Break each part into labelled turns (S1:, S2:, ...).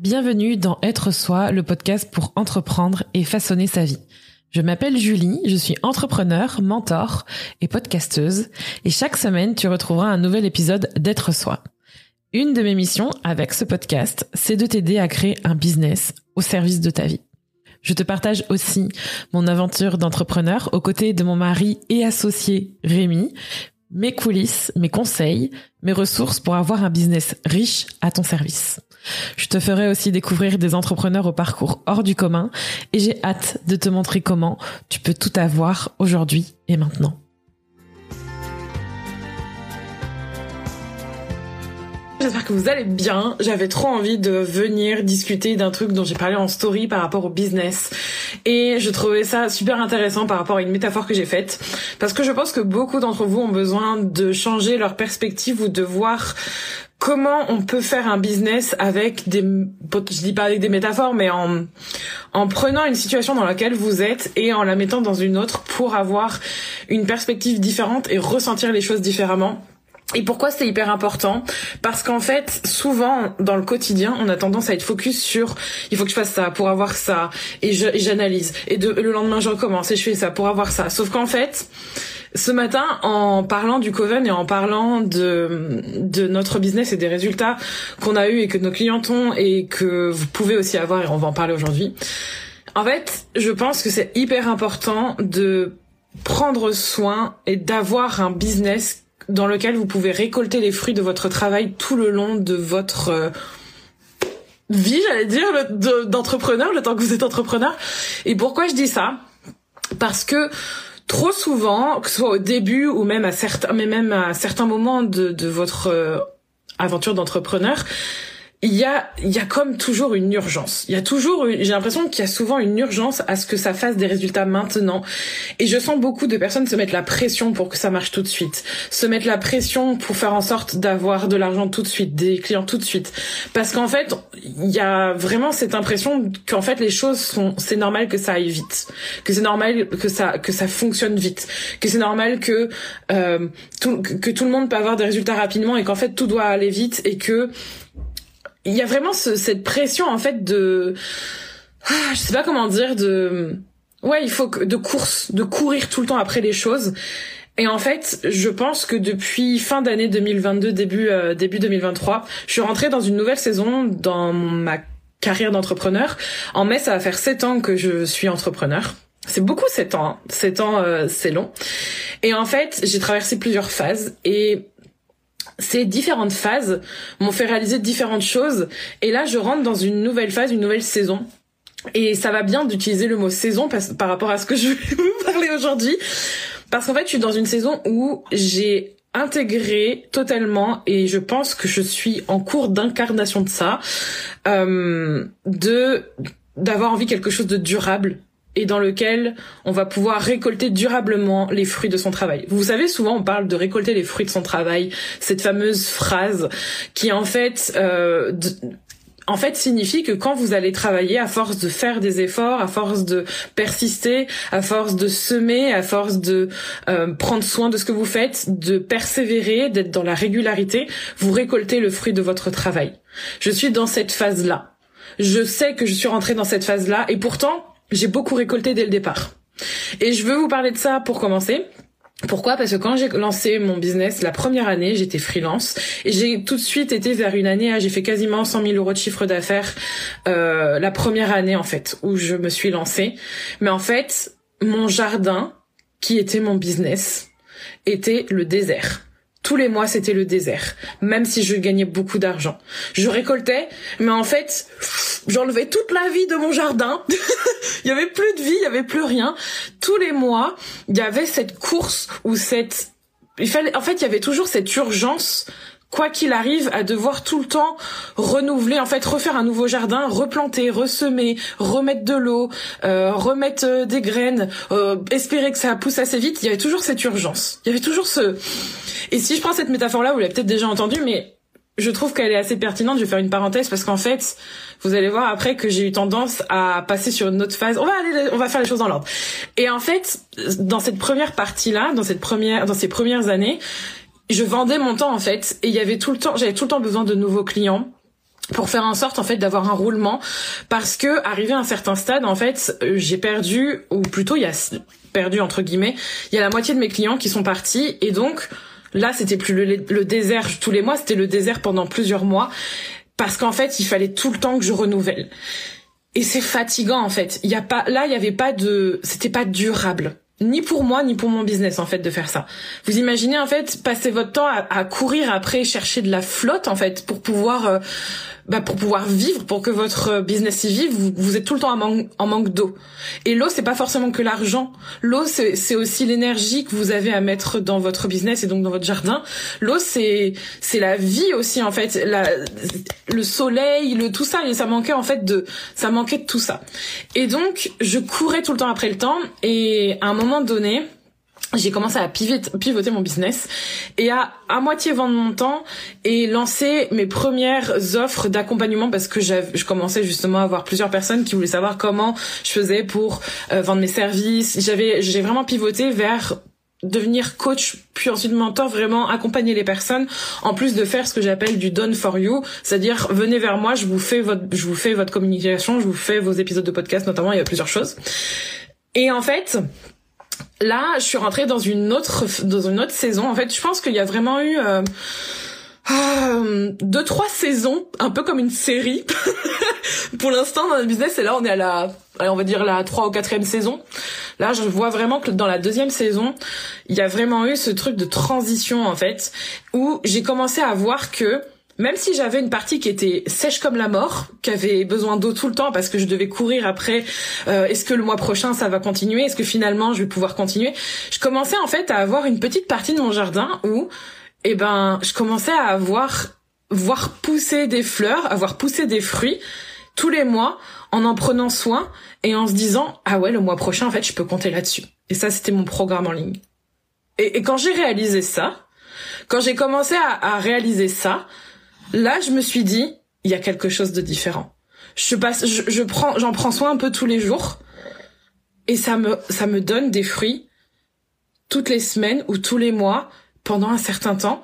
S1: Bienvenue dans Être Soi, le podcast pour entreprendre et façonner sa vie. Je m'appelle Julie, je suis entrepreneur, mentor et podcasteuse et chaque semaine tu retrouveras un nouvel épisode d'Être Soi. Une de mes missions avec ce podcast, c'est de t'aider à créer un business au service de ta vie. Je te partage aussi mon aventure d'entrepreneur aux côtés de mon mari et associé Rémi, mes coulisses, mes conseils, mes ressources pour avoir un business riche à ton service. Je te ferai aussi découvrir des entrepreneurs au parcours hors du commun et j'ai hâte de te montrer comment tu peux tout avoir aujourd'hui et maintenant. J'espère que vous allez bien. J'avais trop envie de venir discuter d'un truc dont j'ai parlé en story par rapport au business. Et je trouvais ça super intéressant par rapport à une métaphore que j'ai faite. Parce que je pense que beaucoup d'entre vous ont besoin de changer leur perspective ou de voir comment on peut faire un business avec des je dis pas avec des métaphores mais en en prenant une situation dans laquelle vous êtes et en la mettant dans une autre pour avoir une perspective différente et ressentir les choses différemment. Et pourquoi c'est hyper important? Parce qu'en fait, souvent dans le quotidien, on a tendance à être focus sur il faut que je fasse ça pour avoir ça et j'analyse et, le lendemain je recommence et je fais ça pour avoir ça. Sauf qu'en fait, ce matin, en parlant du Coven et en parlant de, de notre business et des résultats qu'on a eu et que nos clients ont et que vous pouvez aussi avoir et on va en parler aujourd'hui. En fait, je pense que c'est hyper important de prendre soin et d'avoir un business dans lequel vous pouvez récolter les fruits de votre travail tout le long de votre euh, vie, j'allais dire, d'entrepreneur, le temps que vous êtes entrepreneur. Et pourquoi je dis ça? Parce que trop souvent, que ce soit au début ou même à certains, mais même à certains moments de, de votre euh, aventure d'entrepreneur, il y a il y a comme toujours une urgence. Il y a toujours j'ai l'impression qu'il y a souvent une urgence à ce que ça fasse des résultats maintenant. Et je sens beaucoup de personnes se mettre la pression pour que ça marche tout de suite, se mettre la pression pour faire en sorte d'avoir de l'argent tout de suite, des clients tout de suite. Parce qu'en fait, il y a vraiment cette impression qu'en fait les choses sont c'est normal que ça aille vite, que c'est normal que ça que ça fonctionne vite, que c'est normal que euh, tout, que tout le monde peut avoir des résultats rapidement et qu'en fait tout doit aller vite et que il y a vraiment cette pression en fait de ah, je sais pas comment dire de ouais il faut que de course de courir tout le temps après les choses et en fait je pense que depuis fin d'année 2022 début euh, début 2023 je suis rentrée dans une nouvelle saison dans ma carrière d'entrepreneur en mai ça va faire sept ans que je suis entrepreneur c'est beaucoup sept ans. Hein. Sept ans, euh, c'est long. Et en fait, j'ai traversé plusieurs phases et ces différentes phases m'ont fait réaliser différentes choses. Et là, je rentre dans une nouvelle phase, une nouvelle saison. Et ça va bien d'utiliser le mot saison par, rapport à ce que je vais vous parler aujourd'hui. Parce qu'en fait, je suis dans une saison où j'ai intégré totalement et je pense que je suis en cours d'incarnation de ça euh, de d'avoir envie quelque chose de durable et dans lequel on va pouvoir récolter durablement les fruits de son travail. Vous savez, souvent on parle de récolter les fruits de son travail, cette fameuse phrase qui en fait euh, en fait signifie que quand vous allez travailler à force de faire des efforts, à force de persister, à force de semer, à force de euh, prendre soin de ce que vous faites, de persévérer, d'être dans la régularité, vous récoltez le fruit de votre travail. Je suis dans cette phase-là. Je sais que je suis rentrée dans cette phase-là et pourtant j'ai beaucoup récolté dès le départ. Et je veux vous parler de ça pour commencer. Pourquoi? Parce que quand j'ai lancé mon business la première année, j'étais freelance et j'ai tout de suite été vers une année, j'ai fait quasiment 100 000 euros de chiffre d'affaires euh, la première année en fait où je me suis lancée. Mais en fait, mon jardin, qui était mon business, était le désert tous les mois c'était le désert, même si je gagnais beaucoup d'argent. Je récoltais, mais en fait, j'enlevais toute la vie de mon jardin. il y avait plus de vie, il y avait plus rien. Tous les mois, il y avait cette course ou cette il fallait en fait, il y avait toujours cette urgence quoi qu'il arrive, à devoir tout le temps renouveler, en fait, refaire un nouveau jardin, replanter, ressemer, remettre de l'eau, euh, remettre euh, des graines, euh, espérer que ça pousse assez vite. Il y avait toujours cette urgence. Il y avait toujours ce. Et si je prends cette métaphore-là, vous l'avez peut-être déjà entendue, mais je trouve qu'elle est assez pertinente. Je vais faire une parenthèse parce qu'en fait, vous allez voir après que j'ai eu tendance à passer sur une autre phase. On va aller, on va faire les choses dans l'ordre. Et en fait, dans cette première partie-là, dans cette première, dans ces premières années, je vendais mon temps en fait et il y avait tout le temps j'avais tout le temps besoin de nouveaux clients pour faire en sorte en fait d'avoir un roulement. Parce que arrivé à un certain stade en fait euh, j'ai perdu ou plutôt il y a perdu entre guillemets il y a la moitié de mes clients qui sont partis. Et donc là c'était plus le, désert tous les mois c'était le désert pendant plusieurs mois. Parce qu'en fait il fallait tout le temps que je renouvelle. Et c'est fatigant en fait. Il y a pas là il y avait pas de c'était pas durable ni pour moi ni pour mon business en fait de faire ça. Vous imaginez en fait passer votre temps à, courir après chercher de la flotte en fait pour pouvoir euh, bah, pour pouvoir vivre, pour que votre business y vive, vous, êtes tout le temps en manque, en manque d'eau. Et l'eau, c'est pas forcément que l'argent. L'eau, c'est aussi l'énergie que vous avez à mettre dans votre business et donc dans votre jardin. L'eau, c'est c'est la vie aussi en fait, la, le soleil, le tout ça. Et ça manquait en fait de ça manquait de tout ça. Et donc, je courais tout le temps après le temps. Et à un moment donné, j'ai commencé à pivoter mon business et à à moitié vendre mon temps et lancer mes premières offres d'accompagnement parce que je commençais justement à avoir plusieurs personnes qui voulaient savoir comment je faisais pour euh, vendre mes services. J'avais j'ai vraiment pivoté vers devenir coach puis ensuite mentor vraiment accompagner les personnes en plus de faire ce que j'appelle du done for you c'est-à-dire venez vers moi je vous fais votre je vous fais votre communication je vous fais vos épisodes de podcast notamment il y a plusieurs choses et en fait là, je suis rentrée dans une autre dans une autre saison. En fait, je pense qu'il y a vraiment eu euh, euh, deux trois saisons, un peu comme une série. Pour l'instant, dans le business, et là, on est à la, on va dire la trois ou quatrième saison. Là, je vois vraiment que dans la deuxième saison, il y a vraiment eu ce truc de transition en fait, où j'ai commencé à voir que même si j'avais une partie qui était sèche comme la mort, qui avait besoin d'eau tout le temps parce que je devais courir après, euh, est-ce que le mois prochain ça va continuer, est-ce que finalement je vais pouvoir continuer, je commençais en fait à avoir une petite partie de mon jardin où, eh ben, je commençais à avoir voir pousser des fleurs, avoir pousser des fruits tous les mois en en prenant soin et en se disant ah ouais le mois prochain en fait je peux compter là-dessus. Et ça c'était mon programme en ligne. Et, quand j'ai réalisé ça, quand j'ai commencé à réaliser ça, Là, je me suis dit, il y a quelque chose de différent. Je passe, je, prends, j'en prends soin un peu tous les jours, et ça me, ça me donne des fruits toutes les semaines ou tous les mois pendant un certain temps.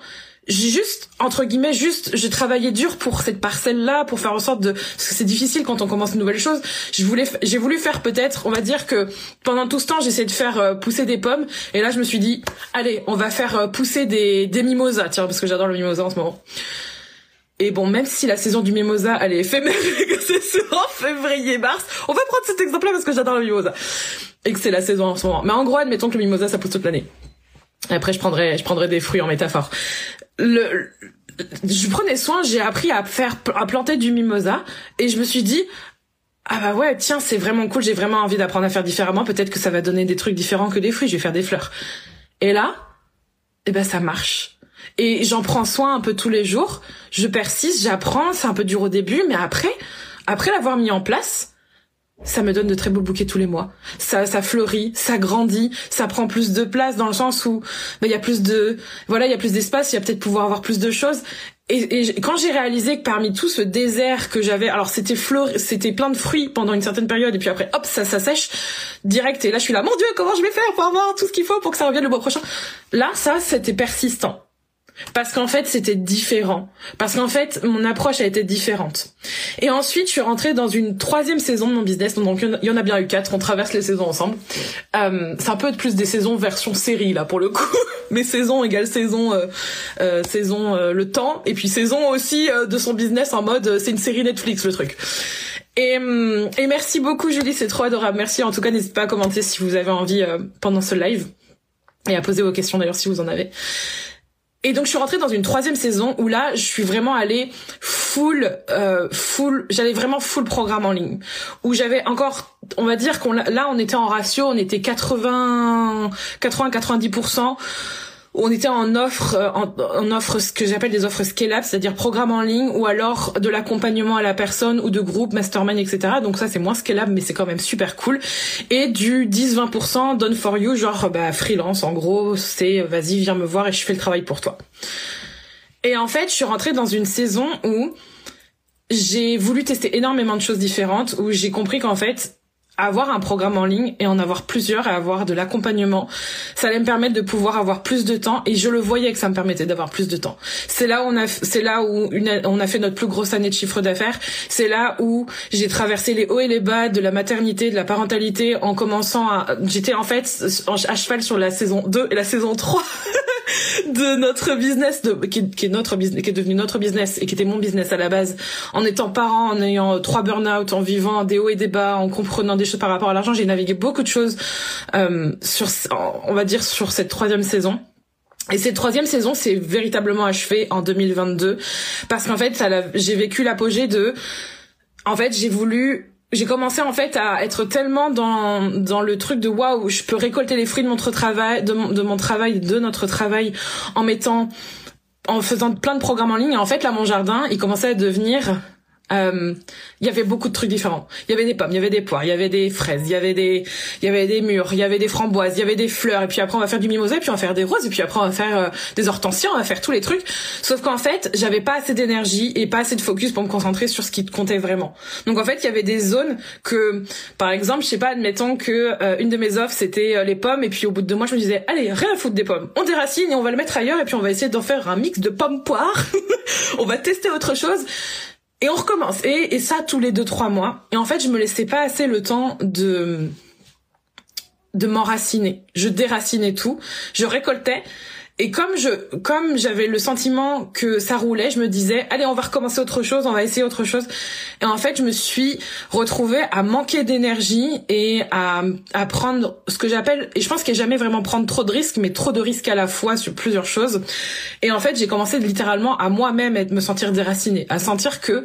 S1: J'ai juste, entre guillemets, juste, j'ai travaillé dur pour cette parcelle-là, pour faire en sorte de, parce que c'est difficile quand on commence une nouvelle chose. Je voulais, j'ai voulu faire peut-être, on va dire que pendant tout ce temps, j'essayais de faire euh, pousser des pommes, et là, je me suis dit, allez, on va faire euh, pousser des, des mimosas, tiens, parce que j'adore le mimosa en ce moment. Et bon, même si la saison du mimosa, elle est éphémère que c'est souvent février-mars, on va prendre cet exemple-là parce que j'adore le mimosa. Et que c'est la saison en ce moment. Mais en gros, admettons que le mimosa, ça pousse toute l'année. Après, je prendrai, je prendrai des fruits en métaphore. Le, je prenais soin, j'ai appris à faire, à planter du mimosa, et je me suis dit, ah bah ouais, tiens, c'est vraiment cool, j'ai vraiment envie d'apprendre à faire différemment, peut-être que ça va donner des trucs différents que des fruits, je vais faire des fleurs. Et là, eh ben ça marche et j'en prends soin un peu tous les jours. Je persiste, j'apprends, c'est un peu dur au début, mais après, après l'avoir mis en place, ça me donne de très beaux bouquets tous les mois. Ça, ça fleurit, ça grandit, ça prend plus de place dans le sens où bah, il y a plus de, voilà, il y a plus d'espace, il y a peut-être pouvoir avoir plus de choses. Et, et quand j'ai réalisé que parmi tout ce désert que j'avais, alors c'était fleuri, c'était plein de fruits pendant une certaine période, et puis après, hop, ça, ça sèche direct. Et là, je suis là, mon Dieu, comment je vais faire pour avoir tout ce qu'il faut pour que ça revienne le mois prochain? Là, ça, c'était persistant parce qu'en fait c'était différent. Parce qu'en fait mon approche a été différente. Et ensuite je suis rentrée dans une troisième saison de mon business. Donc il y en a bien eu quatre. On traverse les saisons ensemble. Euh, c'est un peu plus des saisons version série là pour le coup. Mais saison égale saison euh, euh, saison euh, le temps. Et puis saison aussi euh, de son business en mode c'est une série Netflix le truc. Et, et merci beaucoup Julie. C'est trop adorable. Merci. En tout cas n'hésitez pas à commenter si vous avez envie pendant ce live. Et à poser vos questions d'ailleurs si vous en avez et donc je suis rentrée dans une troisième saison où là je suis vraiment allée full euh, full j'avais vraiment full programme en ligne. Où j'avais encore on va dire qu'on là on était en ratio on était 80 80 90 on était en offre, euh, en, offre ce que j'appelle des offres scale-up, c'est-à-dire programme en ligne ou alors de l'accompagnement à la personne ou de groupe, mastermind, etc. Donc ça c'est moins scale-up mais c'est quand même super cool. Et du 10-20% done for you, genre bah, freelance en gros, c'est vas-y viens me voir et je fais le travail pour toi. Et en fait je suis rentrée dans une saison où j'ai voulu tester énormément de choses différentes, où j'ai compris qu'en fait avoir un programme en ligne et en avoir plusieurs et avoir de l'accompagnement, ça allait me permettre de pouvoir avoir plus de temps et je le voyais que ça me permettait d'avoir plus de temps. C'est là où on a c'est là où on a fait notre plus grosse année de chiffre d'affaires, c'est là où j'ai traversé les hauts et les bas de la maternité, de la parentalité en commençant à j'étais en fait à cheval sur la saison 2 et la saison 3 de notre business de qui, est notre business qui est devenu notre business et qui était mon business à la base en étant parent, en ayant trois burn-out, en vivant des hauts et des bas, en comprenant des choses par rapport à l'argent. J'ai navigué beaucoup de choses euh, sur, on va dire, sur cette troisième saison. Et cette troisième saison s'est véritablement achevée en 2022 parce qu'en fait, j'ai vécu l'apogée de, en fait, j'ai voulu j'ai commencé en fait à être tellement dans dans le truc de waouh je peux récolter les fruits de mon travail de mon, de mon travail de notre travail en mettant en faisant plein de programmes en ligne. Et en fait là mon jardin il commençait à devenir euh, il y avait beaucoup de trucs différents. Il y avait des pommes, il y avait des poires, il y avait des fraises, il y avait des, il y avait des mûres, il y avait des framboises, il y avait des fleurs. Et puis après on va faire du mimosa, et puis on va faire des roses, et puis après on va faire euh, des hortensias, on va faire tous les trucs. Sauf qu'en fait j'avais pas assez d'énergie et pas assez de focus pour me concentrer sur ce qui comptait vraiment. Donc en fait il y avait des zones que, par exemple, je sais pas, admettons que euh, une de mes offres c'était les pommes, et puis au bout de deux mois je me disais allez rien à foutre des pommes, on déracine et on va le mettre ailleurs, et puis on va essayer d'en faire un mix de pommes poires. on va tester autre chose. Et on recommence. Et, ça tous les deux trois mois. Et en fait, je me laissais pas assez le temps de de m'enraciner. Je déracinais tout. Je récoltais. Et comme je, comme j'avais le sentiment que ça roulait, je me disais, allez, on va recommencer autre chose, on va essayer autre chose. Et en fait, je me suis retrouvée à manquer d'énergie et à, à prendre ce que j'appelle, et je pense qu'il n'y a jamais vraiment prendre trop de risques, mais trop de risques à la fois sur plusieurs choses. Et en fait, j'ai commencé littéralement à moi-même me sentir déracinée, à sentir que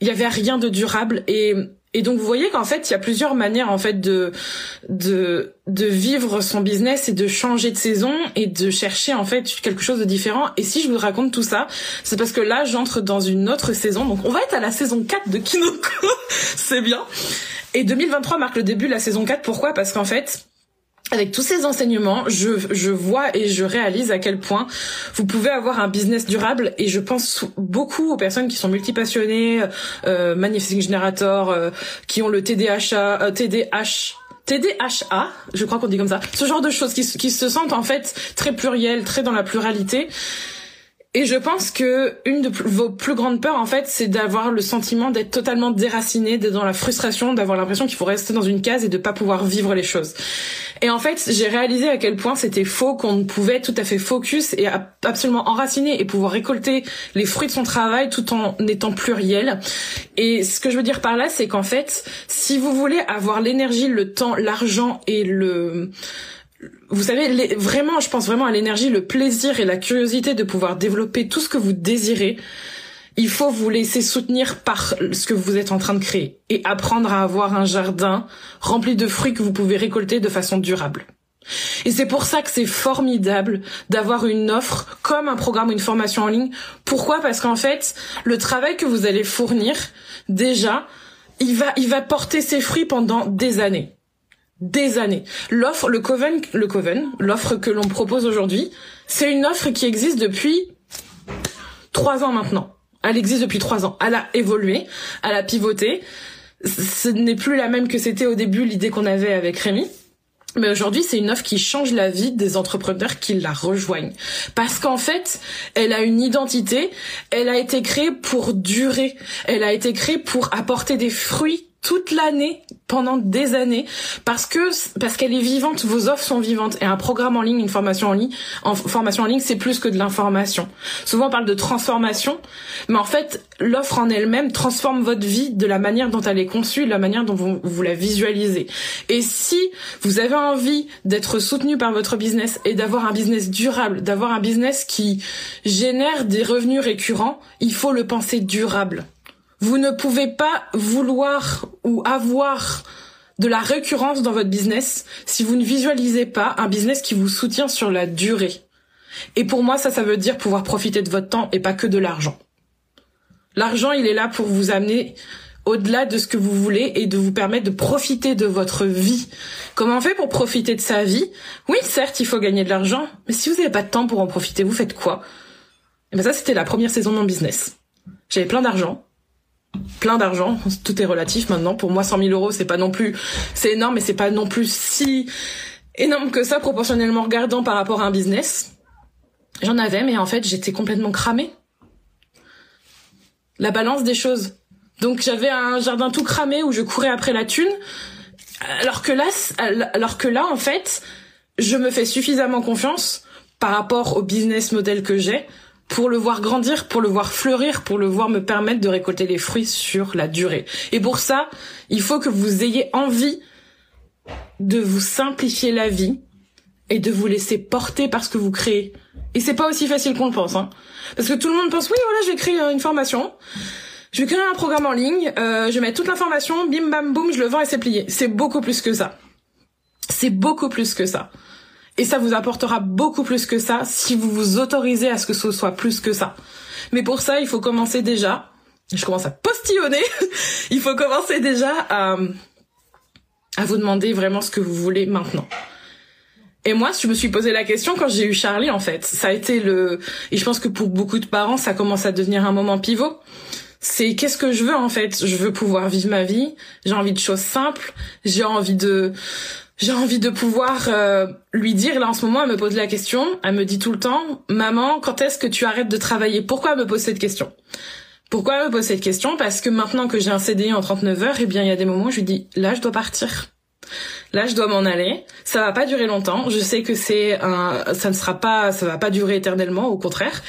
S1: il y avait rien de durable et et donc vous voyez qu'en fait il y a plusieurs manières en fait de de vivre son business et de changer de saison et de chercher en fait quelque chose de différent. Et si je vous raconte tout ça, c'est parce que là j'entre dans une autre saison. Donc on va être à la saison 4 de Kinoko. c'est bien. Et 2023 marque le début de la saison 4. Pourquoi? Parce qu'en fait, avec tous ces enseignements, je, je vois et je réalise à quel point vous pouvez avoir un business durable et je pense beaucoup aux personnes qui sont multipassionnées, euh, Manifesting Generator, euh, qui ont le TDHA, euh, TDH, TDHA, je crois qu'on dit comme ça, ce genre de choses qui, qui se sentent en fait très plurielles, très dans la pluralité et je pense que une de vos plus grandes peurs, en fait, c'est d'avoir le sentiment d'être totalement déraciné, d'être dans la frustration, d'avoir l'impression qu'il faut rester dans une case et de pas pouvoir vivre les choses. Et en fait, j'ai réalisé à quel point c'était faux, qu'on ne pouvait tout à fait focus et absolument enraciner et pouvoir récolter les fruits de son travail tout en étant pluriel. Et ce que je veux dire par là, c'est qu'en fait, si vous voulez avoir l'énergie, le temps, l'argent et le vous savez, vraiment, je pense vraiment à l'énergie, le plaisir et la curiosité de pouvoir développer tout ce que vous désirez. Il faut vous laisser soutenir par ce que vous êtes en train de créer et apprendre à avoir un jardin rempli de fruits que vous pouvez récolter de façon durable. Et c'est pour ça que c'est formidable d'avoir une offre comme un programme ou une formation en ligne. Pourquoi? Parce qu'en fait, le travail que vous allez fournir, déjà, il va, il va porter ses fruits pendant des années des années. L'offre, le Coven, le Coven, l'offre que l'on propose aujourd'hui, c'est une offre qui existe depuis trois ans maintenant. Elle existe depuis trois ans. Elle a évolué, elle a pivoté. Ce n'est plus la même que c'était au début l'idée qu'on avait avec Rémi. Mais aujourd'hui, c'est une offre qui change la vie des entrepreneurs qui la rejoignent. Parce qu'en fait, elle a une identité, elle a été créée pour durer, elle a été créée pour apporter des fruits toute l'année pendant des années parce que parce qu'elle est vivante vos offres sont vivantes et un programme en ligne une formation en ligne en formation en ligne c'est plus que de l'information. Souvent on parle de transformation mais en fait l'offre en elle-même transforme votre vie de la manière dont elle est conçue de la manière dont vous, vous la visualisez. Et si vous avez envie d'être soutenu par votre business et d'avoir un business durable d'avoir un business qui génère des revenus récurrents il faut le penser durable vous ne pouvez pas vouloir ou avoir de la récurrence dans votre business si vous ne visualisez pas un business qui vous soutient sur la durée. Et pour moi, ça, ça veut dire pouvoir profiter de votre temps et pas que de l'argent. L'argent, il est là pour vous amener au-delà de ce que vous voulez et de vous permettre de profiter de votre vie. Comment on fait pour profiter de sa vie? Oui, certes, il faut gagner de l'argent, mais si vous n'avez pas de temps pour en profiter, vous faites quoi? Et eh ben ça, c'était la première saison de mon business. J'avais plein d'argent, plein d'argent. Tout est relatif maintenant. Pour moi, 100 000 euros, c'est pas non plus, c'est énorme, mais c'est pas non plus si énorme que ça proportionnellement regardant par rapport à un business. J'en avais, mais en fait, j'étais complètement cramée. La balance des choses. Donc j'avais un jardin tout cramé où je courais après la thune, alors que là, alors que là, en fait, je me fais suffisamment confiance par rapport au business model que j'ai pour le voir grandir, pour le voir fleurir, pour le voir me permettre de récolter les fruits sur la durée. Et pour ça, il faut que vous ayez envie de vous simplifier la vie et de vous laisser porter par ce que vous créez. Et c'est pas aussi facile qu'on le pense, hein. Parce que tout le monde pense, oui, voilà, je vais créer une formation, je vais créer un programme en ligne, euh, je mets toute l'information, bim bam boum, je le vends et c'est plié. C'est beaucoup plus que ça. C'est beaucoup plus que ça. Et ça vous apportera beaucoup plus que ça si vous vous autorisez à ce que ce soit plus que ça. Mais pour ça, il faut commencer déjà. Je commence à postillonner. il faut commencer déjà à, à vous demander vraiment ce que vous voulez maintenant. Et moi, je me suis posé la question quand j'ai eu Charlie, en fait. Ça a été le, et je pense que pour beaucoup de parents, ça commence à devenir un moment pivot. C'est qu'est-ce que je veux, en fait? Je veux pouvoir vivre ma vie. J'ai envie de choses simples. J'ai envie de, j'ai envie de pouvoir euh, lui dire là en ce moment elle me pose la question elle me dit tout le temps maman quand est-ce que tu arrêtes de travailler? Pourquoi me pose cette question? Pourquoi elle me pose cette question? Parce que maintenant que j'ai un CDI en 39 heures eh bien il y a des moments où je lui dis là je dois partir. Là je dois m'en aller. Ça va pas durer longtemps. Je sais que c'est un ça ne sera pas ça va pas durer éternellement au contraire.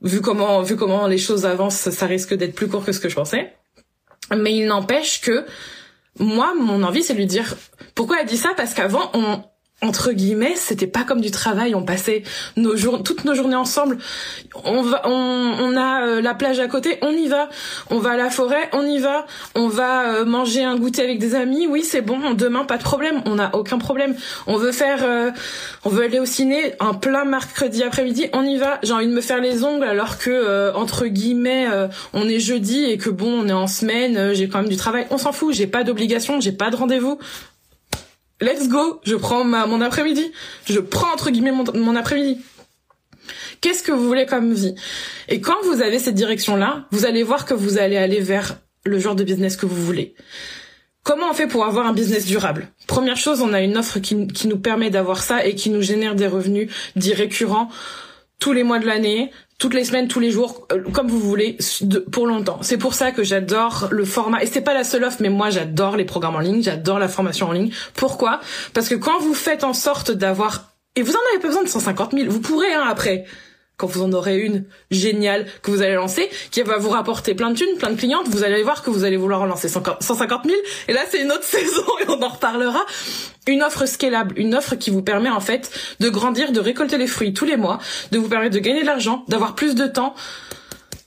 S1: Vu comment vu comment les choses avancent ça risque d'être plus court que ce que je pensais. Mais il n'empêche que moi, mon envie, c'est lui dire pourquoi elle dit ça? Parce qu'avant, on entre guillemets, c'était pas comme du travail. On passait nos toutes nos journées ensemble. On va, on, on a euh, la plage à côté, on y va. On va à la forêt, on y va. On va euh, manger un goûter avec des amis. Oui, c'est bon. Demain, pas de problème. On n'a aucun problème. On veut faire, euh, on veut aller au ciné un plein mercredi après-midi. On y va. J'ai envie de me faire les ongles alors que entre guillemets, on est jeudi et que bon, on est en semaine. j'ai quand même du travail. On s'en fout. J'ai pas d'obligation. J'ai pas de rendez-vous let's go, je prends mon après-midi. Je prends entre guillemets mon, après-midi. Qu'est-ce que vous voulez comme vie? Et quand vous avez cette direction-là, vous allez voir que vous allez aller vers le genre de business que vous voulez. Comment on fait pour avoir un business durable? Première chose, on a une offre qui nous permet d'avoir ça et qui nous génère des revenus dits récurrents tous les mois de l'année, toutes les semaines, tous les jours, euh, comme vous voulez, pour longtemps. C'est pour ça que j'adore le format. Et c'est pas la seule offre, mais moi j'adore les programmes en ligne, j'adore la formation en ligne. Pourquoi? Parce que quand vous faites en sorte d'avoir et vous en avez pas besoin de 150 000, vous pourrez hein, après quand vous en aurez une géniale que vous allez lancer, qui va vous rapporter plein de thunes, plein de clientes, vous allez voir que vous allez vouloir en lancer 150 000. Et là, c'est une autre saison et on en reparlera. Une offre scalable, une offre qui vous permet en fait de grandir, de récolter les fruits tous les mois, de vous permettre de gagner de l'argent, d'avoir plus de temps.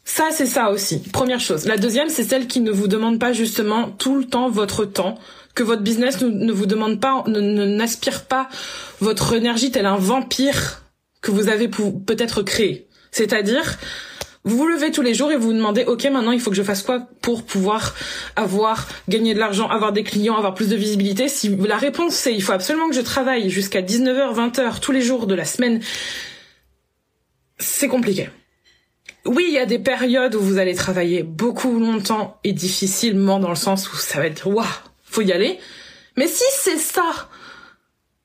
S1: Ça, c'est ça aussi. Première chose. La deuxième, c'est celle qui ne vous demande pas justement tout le temps votre temps, que votre business ne, vous demande pas, ne n'aspire pas votre énergie tel un vampire que vous avez peut-être créé. C'est-à-dire, vous vous levez tous les jours et vous vous demandez, OK, maintenant, il faut que je fasse quoi pour pouvoir avoir, gagner de l'argent, avoir des clients, avoir plus de visibilité? Si la réponse c'est, il faut absolument que je travaille jusqu'à 19h, 20h tous les jours de la semaine, c'est compliqué. Oui, il y a des périodes où vous allez travailler beaucoup longtemps et difficilement dans le sens où ça va être, waouh, faut y aller. Mais si c'est ça,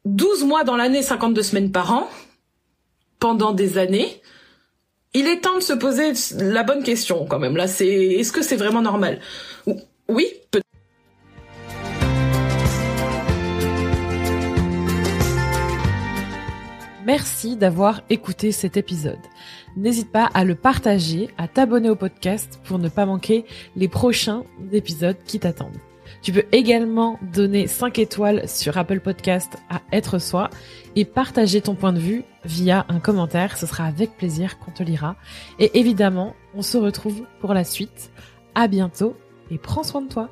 S1: 12 mois dans l'année, 52 semaines par an, pendant des années, il est temps de se poser la bonne question quand même. Là, c'est est-ce que c'est vraiment normal? Oui, peut-être.
S2: Merci d'avoir écouté cet épisode. N'hésite pas à le partager, à t'abonner au podcast pour ne pas manquer les prochains épisodes qui t'attendent. Tu peux également donner 5 étoiles sur Apple Podcast à Être Soi et partager ton point de vue via un commentaire. Ce sera avec plaisir qu'on te lira. Et évidemment, on se retrouve pour la suite. À bientôt et prends soin de toi.